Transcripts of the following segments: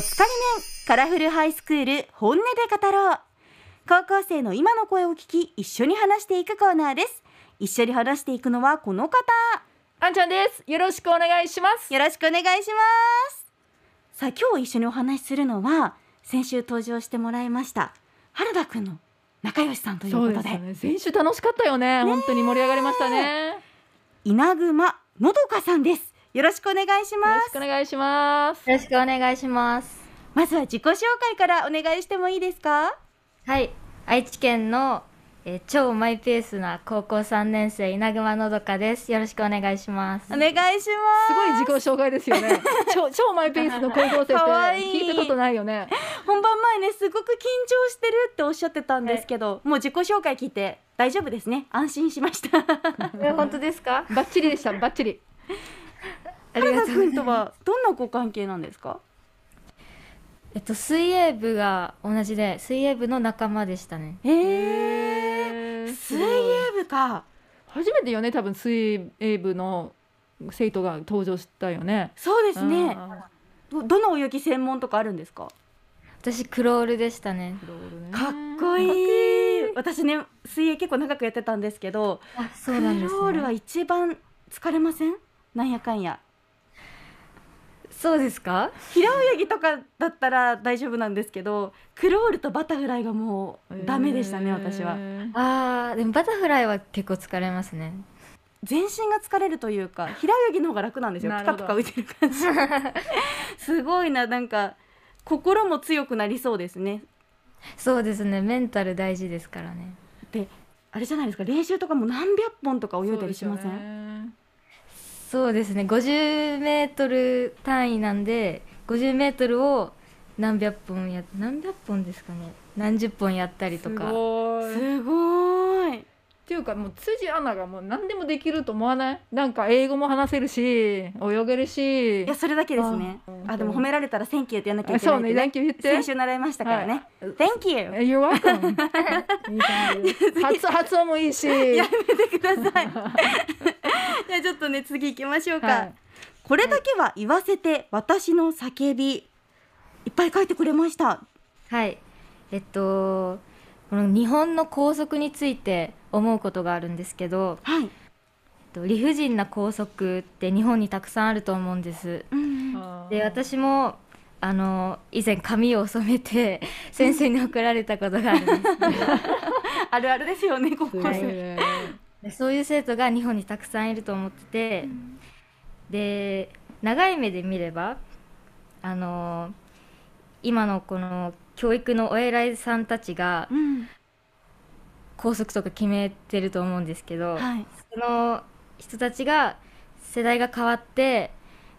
おつかり面カラフルハイスクール本音で語ろう。高校生の今の声を聞き一緒に話していくコーナーです。一緒に話していくのはこの方。あんちゃんです。よろしくお願いします。よろしくお願いします。さあ今日一緒にお話しするのは先週登場してもらいました原田くんの仲良しさんということで。ね。先週楽しかったよね。本当に盛り上がりましたね。稲熊のどかさんですよろしくお願いしよろしますくお願いします。よろしくお願いします。まずは自己紹介からお願いしてもいいですか？はい、愛知県の、えー超マイペースな高校3年生稲熊のどかです。よろしくお願いします。お。願いします。すごい自己紹介ですよね。超超マイペースの高校生って聞いたことないよね。本番前ねすごく緊張してるっておっしゃってたんですけど、もう自己紹介聞いて大丈夫ですね。安心しました。え本当ですか？バッチリでした。バッチリ原田君と。はどんなご関係なんですか？えっと水泳部が同じで水泳部の仲間でしたね。えへー。水泳部か。初めてよね多分水泳部の生徒が登場したよね。そうですね。あどどの泳ぎ専門とかあるんですか？私クロールでしたね。ーロールね。かっこいい。私ね水泳結構長くやってたんですけどあ、そうなんですクロールはね。一番疲れません？なんやかんやそうですか？平泳ぎとかだったら大丈夫なんですけどクロールとバタフライがもうダメでしたね、私は。ああ、でもバタフライは結構疲れますね。全身が疲れるというか平泳ぎの方が楽なんですよ。なるほど。プカプカ浮いてる感じ。すごいななんか心も強くなりそうですね。そうですね。メンタル大事ですからね。であれじゃないですか？練習とかも何百本とか泳いだりしません、そうですよね。そうですね50メートル単位なんで50メートルを何百本や何百本ですかね。何十本やったりとすかごい。っすごい。ていうかもう辻アナがもう何でもできると思わない？なんか英語も話せるし泳げるし。いやそれだけですね。ああでも褒められたら「Thank you」ってやんなきゃいけないって、そうね。Thank you 言って。先週習いましたからね「Thank you」You're welcome 発音もいいし。やめてくださいじゃあちょっとね次行きましょうか、はい。これだけは言わせて私の叫びいっぱい書いてくれました。はい。えっとこの日本の校則について思うことがあるんですけどはい、えっと理不尽な校則って日本にたくさんあると思うんです。うん、で私もあの以前髪を染めて 先生に怒られたことがあるんです あるあるですよね高校すごいでそういう生徒が日本にたくさんいると思ってて、で長い目で見ればあの今のこの教育のお偉いさんたちがうん。校則とか決めてると思うんですけど、はい。その人たちが世代が変わって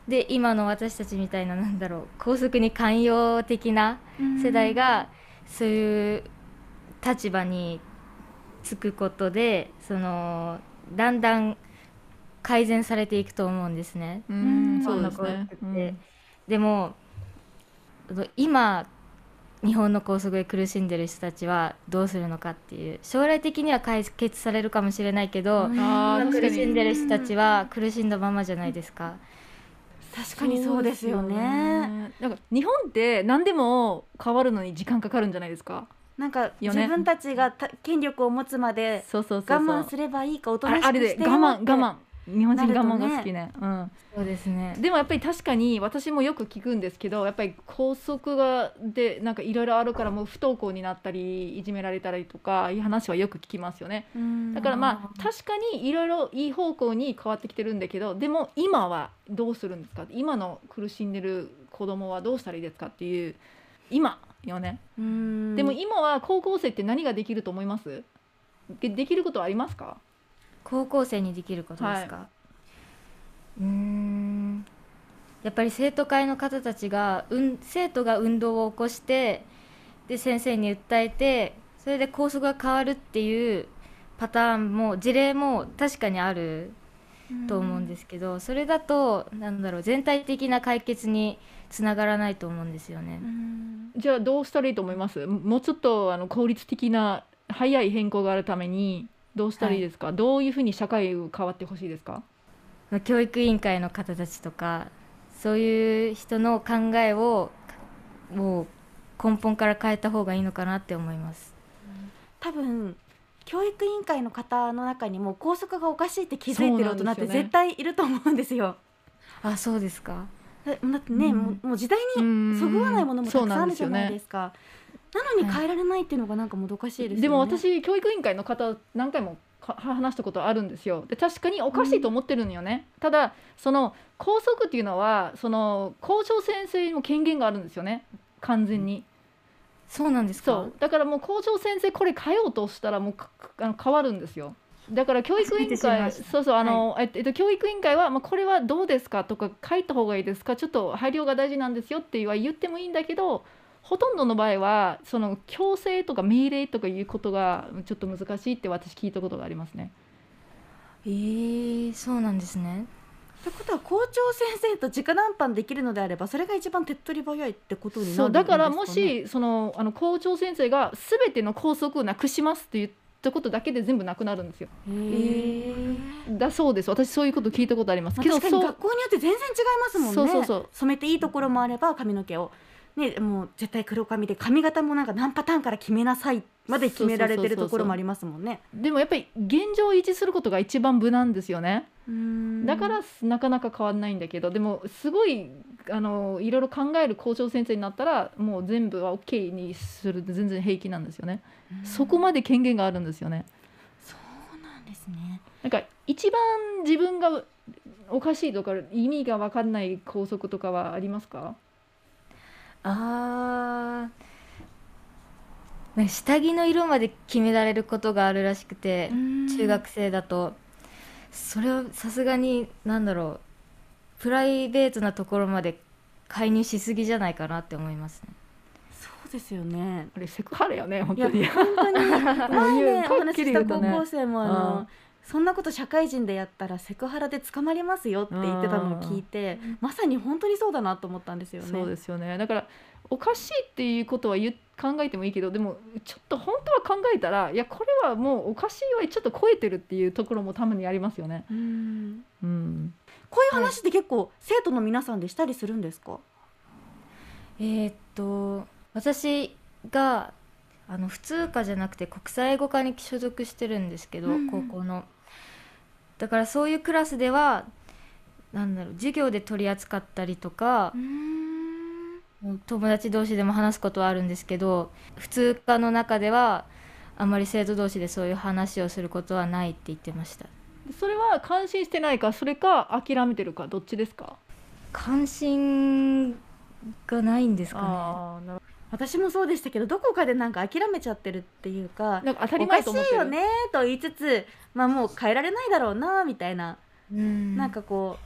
で今の私たちみたいななんだろう校則に寛容的な世代がそういう立場につくことでそのだんだん改善されていくと思うんですね。うん。そうですね。でも今日本の校則で苦しんでる人たちはどうするのかっていう将来的には解決されるかもしれないけど、うん今苦しんでる人たちは苦しんだままじゃないですか。確かにそうですよね。なんか日本って何でも変わるのに時間かかるんじゃないですか？なんか自分たちがた権力を持つまで我慢すればいいかおとあなしくしてよって慢我慢。日本人我慢が好きね。うん。そうですね。でもやっぱり確かに私もよく聞くんですけどやっぱり校則がでなんかいろいろあるからもう不登校になったりいじめられたりとかいう話はよく聞きますよね。うん。だからまあ確かにいろいろいい方向に変わってきてるんだけどでも今はどうするんですか？今の苦しんでる子供はどうしたらいいですか？っていう今よね。うん。でも今は高校生って何ができると思います？でできることはありますか？高校生にできることですか、うーん。やっぱり生徒会の方たちが、うん、生徒が運動を起こしてで先生に訴えてそれで校則が変わるっていうパターンも事例も確かにあると思うんですけど、それだとなんだろう全体的な解決につながらないと思うんですよね。うん。じゃあどうしたらいいと思います？もうちょっとあの効率的な早い変更があるためにどうしたらいいですか、どういうふうに社会が変わってほしいですか？教育委員会の方たちとかそういう人の考えをを根本から変えた方がいいのかなって思います。多分教育委員会の方の中にも校則がおかしいって気づいてる大人って絶対いると思うんですよ。あそうですか。だだってね、うん。もう時代にそぐわないものもたくさんあるじゃないですか。なのに変えられないっていうのがなんかもどかしいですよね。でも私教育委員会の方何回もか話したことあるんですよ。で確かにおかしいと思ってるのよね、ただその校則っていうのはその校長先生にも権限があるんですよね。完全に、そうなんですか？そう。だからもう校長先生これ変えようとしたらもうかあの変わるんですよ。だから教育委員会そうそうあの、えっとえっと、教育委員会は、まあ、これはどうですかとか書いた方がいいですか？ちょっと配慮が大事なんですよっては言ってもいいんだけどほとんどの場合はその強制とか命令とかいうことがちょっと難しいって私聞いたことがありますね。えー、そうなんですねってことは校長先生と直談判できるのであればそれが一番手っ取り早いってことになるんですか、ね、そうだからもしそのあの校長先生が全ての校則をなくしますって言ったことだけで全部なくなるんですよ。だそうです。私そういうこと聞いたことあります。まあ、けどそう確かに学校によって全然違いますもんね。そうそうそう。染めていいところもあれば髪の毛をねもう絶対黒髪で髪型もなんか何パターンから決めなさいまで決められてるところもありますもんねでもやっぱり現状を維持することが一番無難ですよね。だからなかなか変わらないんだけどでもすごいあのいろいろ考える校長先生になったらもう全部は OK にする全然平気なんですよね。そこまで権限があるんですよね。そうなんですねなんか一番自分がおかしいとか意味が分かんない校則とかはありますか？あー。ね下着の色まで決められることがあるらしくて中学生だと。それはさすがに何だろうプライベートなところまで介入しすぎじゃないかなって思いますね。そうですよね。あれセクハラよね本いや当に。本当に。前ねお話しした高校生もあうん。のそんなこと社会人でやったらセクハラで捕まりますよって言ってたのを聞いてまさに本当にそうだなと思ったんですよね。そうですよね。だからおかしいっていうことは考えてもいいけどでもちょっと本当は考えたらいやこれはもうおかしいはちょっと超えてるっていうところもたまにありますよね。うん。うん、こういう話って結構生徒の皆さんでしたりするんですか、えーっと私があの普通科じゃなくて国際英語科に所属してるんですけど、うんうん。高校のだからそういうクラスではなんだろう授業で取り扱ったりとか、友達同士でも話すことはあるんですけど普通科の中ではあんまり生徒同士でそういう話をすることはないって言ってました。それは感心してないかそれか諦めてるかどっちですか？関心がないんですかあーなる私もそうでしたけどどこかでなんか諦めちゃってるっていうかなんか当たりおかし前と思ってる。いよねと言いつつまあもう変えられないだろうなみたいな、ねうん。なんかこう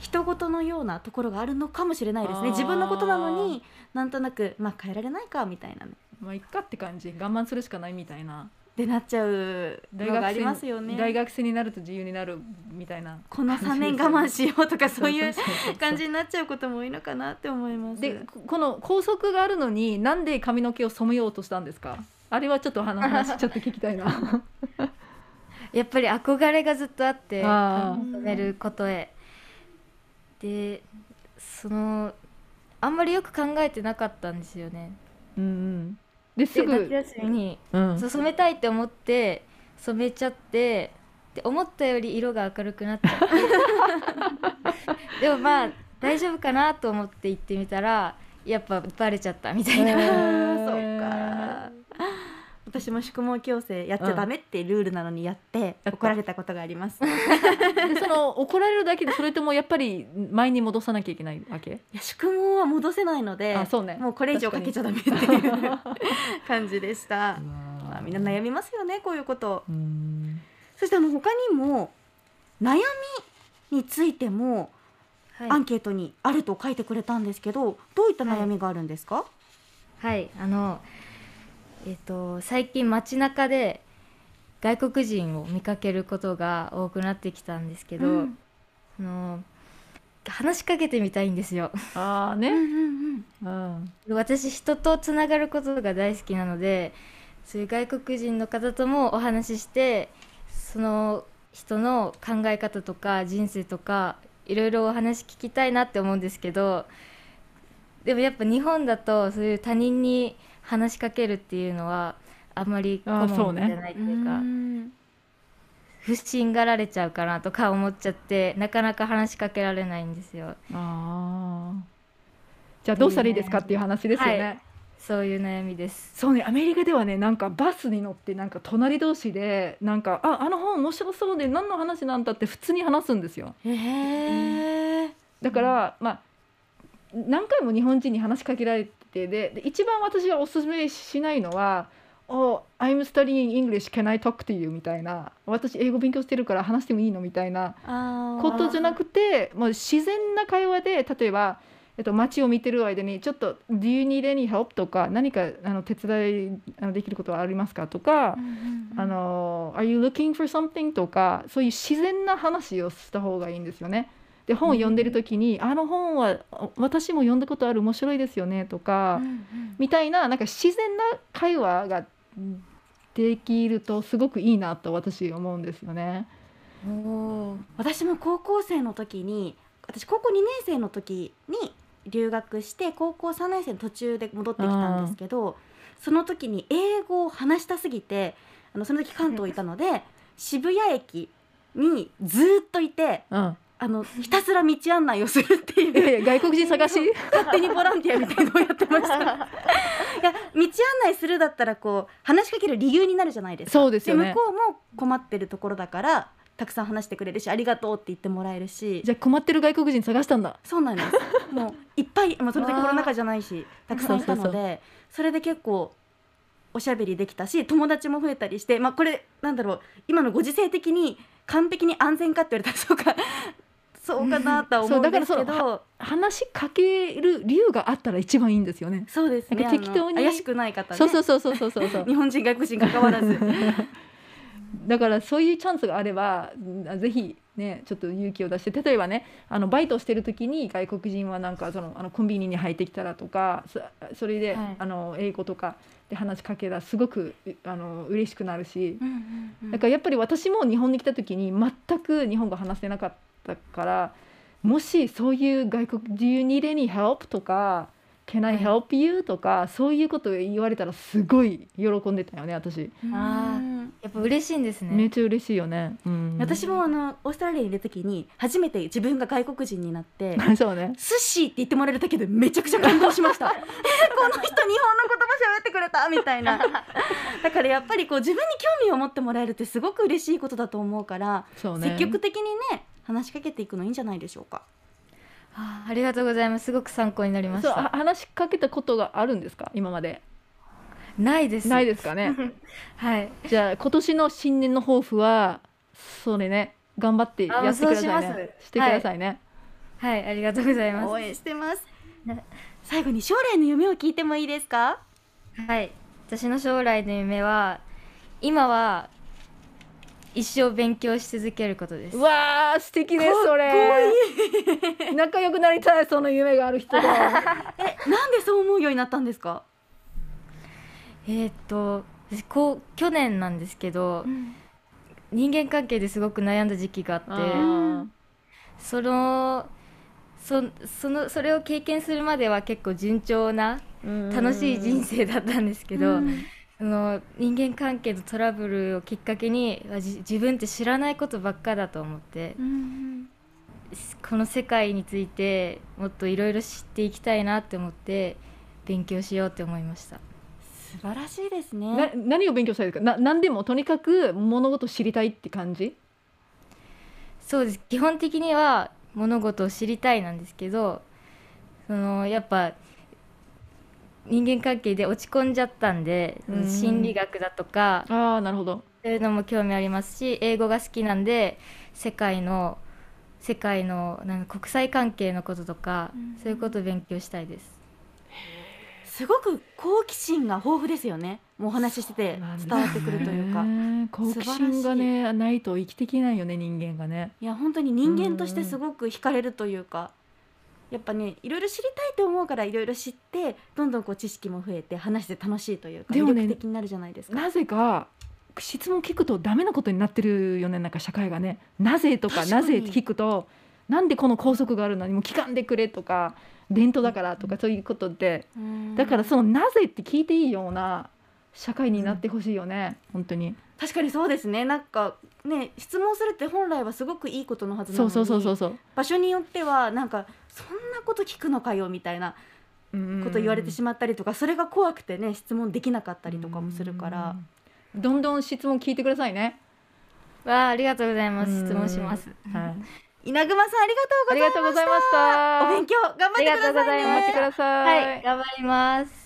人事のようなところがあるのかもしれないですね。自分のことなのになんとなくまあ変えられないかみたいなね。まあいっかって感じ。我慢するしかないみたいなってなっちゃうのがありますよね。大学生になると自由になるみたいな。この3年我慢しようとかそういう感じになっちゃうことも多いのかなって思います。でここの校則があるのになんで髪の毛を染めようとしたんですか？あれはちょっと話ちょっと聞きたいな。やっぱり憧れがずっとあって染めることへ。でそのあんまりよく考えてなかったんですよね。うんうんですで夏ぐ、休みにうん。染めたいって思って染めちゃってで思ったより色が明るくなっちゃって。でもまあ大丈夫かなと思って行ってみたらやっぱバレちゃったみたいな、あへー。ー そっか私も宿毛矯正やっちゃダメってルールなのにやって怒られたことがあります。その怒られるだけでそれともやっぱり前に戻さなきゃいけないわけ？や宿毛は戻せないのであそうね。もうこれ以上かけちゃダメっていう感じでした。まあみんな悩みますよねこういうこと。うん。そしてあの他にも悩みについてもはい。アンケートにあると書いてくれたんですけどどういった悩みがあるんですか、はい、あの、えっ、と、最近街中で外国人を見かけることが多くなってきたんですけど、うん。あの、話しかけてみたいんですよ。ああね、うんうんうん、私、人とつながることが大好きなので、そういう外国人の方ともお話しして、その人の考え方とか人生とか、いろいろお話聞きたいなって思うんですけど、でもやっぱ日本だとそういう他人に話しかけるっていうのはあんまりコモンじゃないっていうかうん。不審がられちゃうかなとか思っちゃってなかなか話しかけられないんですよ。あー。じゃあどうしたらいいですかっていう話ですよね。はい。そういう悩みです。そうね。アメリカではねなんかバスに乗ってなんか隣同士でなんかああの本面白そうで何の話なんだって普通に話すんですよ。へえだから、まあ何回も日本人に話しかけられてでで一番私がおすすめしないのは「Oh, I'm studying English. Can I talk to you?」みたいな「私英語勉強してるから話してもいいの?」みたいなことじゃなくてもう自然な会話で例えば、えっと、街を見てる間にちょっと「Do you need any help?」とか何かあの手伝いあのできることはありますか?とか、あの「Are you looking for something?」とかそういう自然な話をした方がいいんですよね。で本を読んでる時に「あの本はあ私も読んだことある面白いですよね」とか、みたいななんか自然な会話ができるとすごくいいなと私思うんですよね。私も高校生の時に私高校2年生の時に留学して高校3年生の途中で戻ってきたんですけどその時に英語を話したすぎてあのその時関東いたので渋谷駅にずーっといてうん、あのひたすら道案内をするっていう。え外国人探し？勝手にボランティアみたいのをやってました。いや道案内するだったらこう話しかける理由になるじゃないですか。そうですよね。向こうも困ってるところだからたくさん話してくれるしありがとうって言ってもらえるし。じゃあ困ってる外国人探したんだ。そうなんです。もういっぱい、まあ、その時コロナ禍じゃないしたくさんいたのでそれで結構おしゃべりできたし友達も増えたりして、まあ、これなんだろう今のご時世的に完璧に安全かって言われたらそうかそうかなとは思うんですけそうだからそど話しかける理由があったら一番いいんですよね。そうですね。適当に怪しくない方ね。そうそうそうそうそうそう。そう。日本人外国人関わらず。だからそういうチャンスがあればうんぜひねちょっと勇気を出して例えばねあのバイトをしてる時に外国人はなんかそのあのコンビニに入ってきたらとかそそれで、はい。あの英語とかで話しかけたらすごくあの嬉しくなるし、うんうんうん。だからやっぱり私も日本に来た時に全く日本語話せなかったからもしそういう外国「Do you need any help?」とか「Can I help you?」とかそういうことを言われたらすごい喜んでたよね私。あうんやっぱ嬉しいんですねめっちゃ嬉しいよね。うん、私もあのオーストラリアにいる時に初めて自分が外国人になって そうね。寿司って言ってもらえるだけでめちゃくちゃ感動しました。え この人日本の言葉喋ってくれたみたいな。だからやっぱりこう自分に興味を持ってもらえるってすごく嬉しいことだと思うから、そうね。積極的にね話しかけていくのいいんじゃないでしょうか。あありがとうございます。すごく参考になりましそうあた話しかけたことがあるんですか？今まで。ないです。ないですかね？はい。じゃあ今年の新年の抱負はそれね頑張ってやってくださいあそうしねます。してくださいね、はい。ありがとうございます。応援してます。最後に将来の夢を聞いてもいいですか？はい。私の将来の夢は今は一生勉強し続けることです。うわー素敵ですそれ。仲良くなりたいその夢がある人が えなんでそう思うようになったんですか？えーっと私こう去年なんですけど人間関係ですごく悩んだ時期があってあそのそそのそれを経験するまでは結構順調なー楽しい人生だったんですけど、うんその人間関係のトラブルをきっかけに自分って知らないことばっかだと思ってうんこの世界についてもっといろいろ知っていきたいなって思って勉強しようって思いました。素晴らしいですなね。何を勉強したいですか？な何でもとにかく物事を知りたいって感じ？そうです。基本的には物事を知りたいなんですけどそのやっぱ人間関係で落ち込んじゃったんで、うん。心理学だとかああなるほど。そういうのも興味ありますし英語が好きなんで世界の世界のなんか国際関係のこととか、うん。そういうことを勉強したいです。すごく好奇心が豊富ですよね。もうお話ししてて伝わってくるというか。ね好奇心がねないと生きていけないよね人間がね。いや本当に人間としてすごく惹かれるというか、やっぱねいろいろ知りたいと思うからいろいろ知ってどんどんこう知識も増えて話して楽しいというか魅力的になるじゃないですか。なぜか質問聞くとダメなことになってるよねなんか社会がね。なぜとかなぜって聞くとなんでこの校則があるのにもう聞かんでくれとか伝統だからとかそういうことで。だからそのなぜって聞いていいような社会になってほしいよね、うん、本当に。確かにそうですね。なんかね質問するって本来はすごくいいことのはずなのにそうそうそうそう。場所によってはなんかそんなこと聞くのかよみたいなこと言われてしまったりとかそれが怖くてね質問できなかったりとかもするから。どんどん質問聞いてくださいね。わあありがとうございます。質問します、はい、稲熊さんありがとうございました。お勉強頑張ってください、ね、頑張ってください。はい頑張ります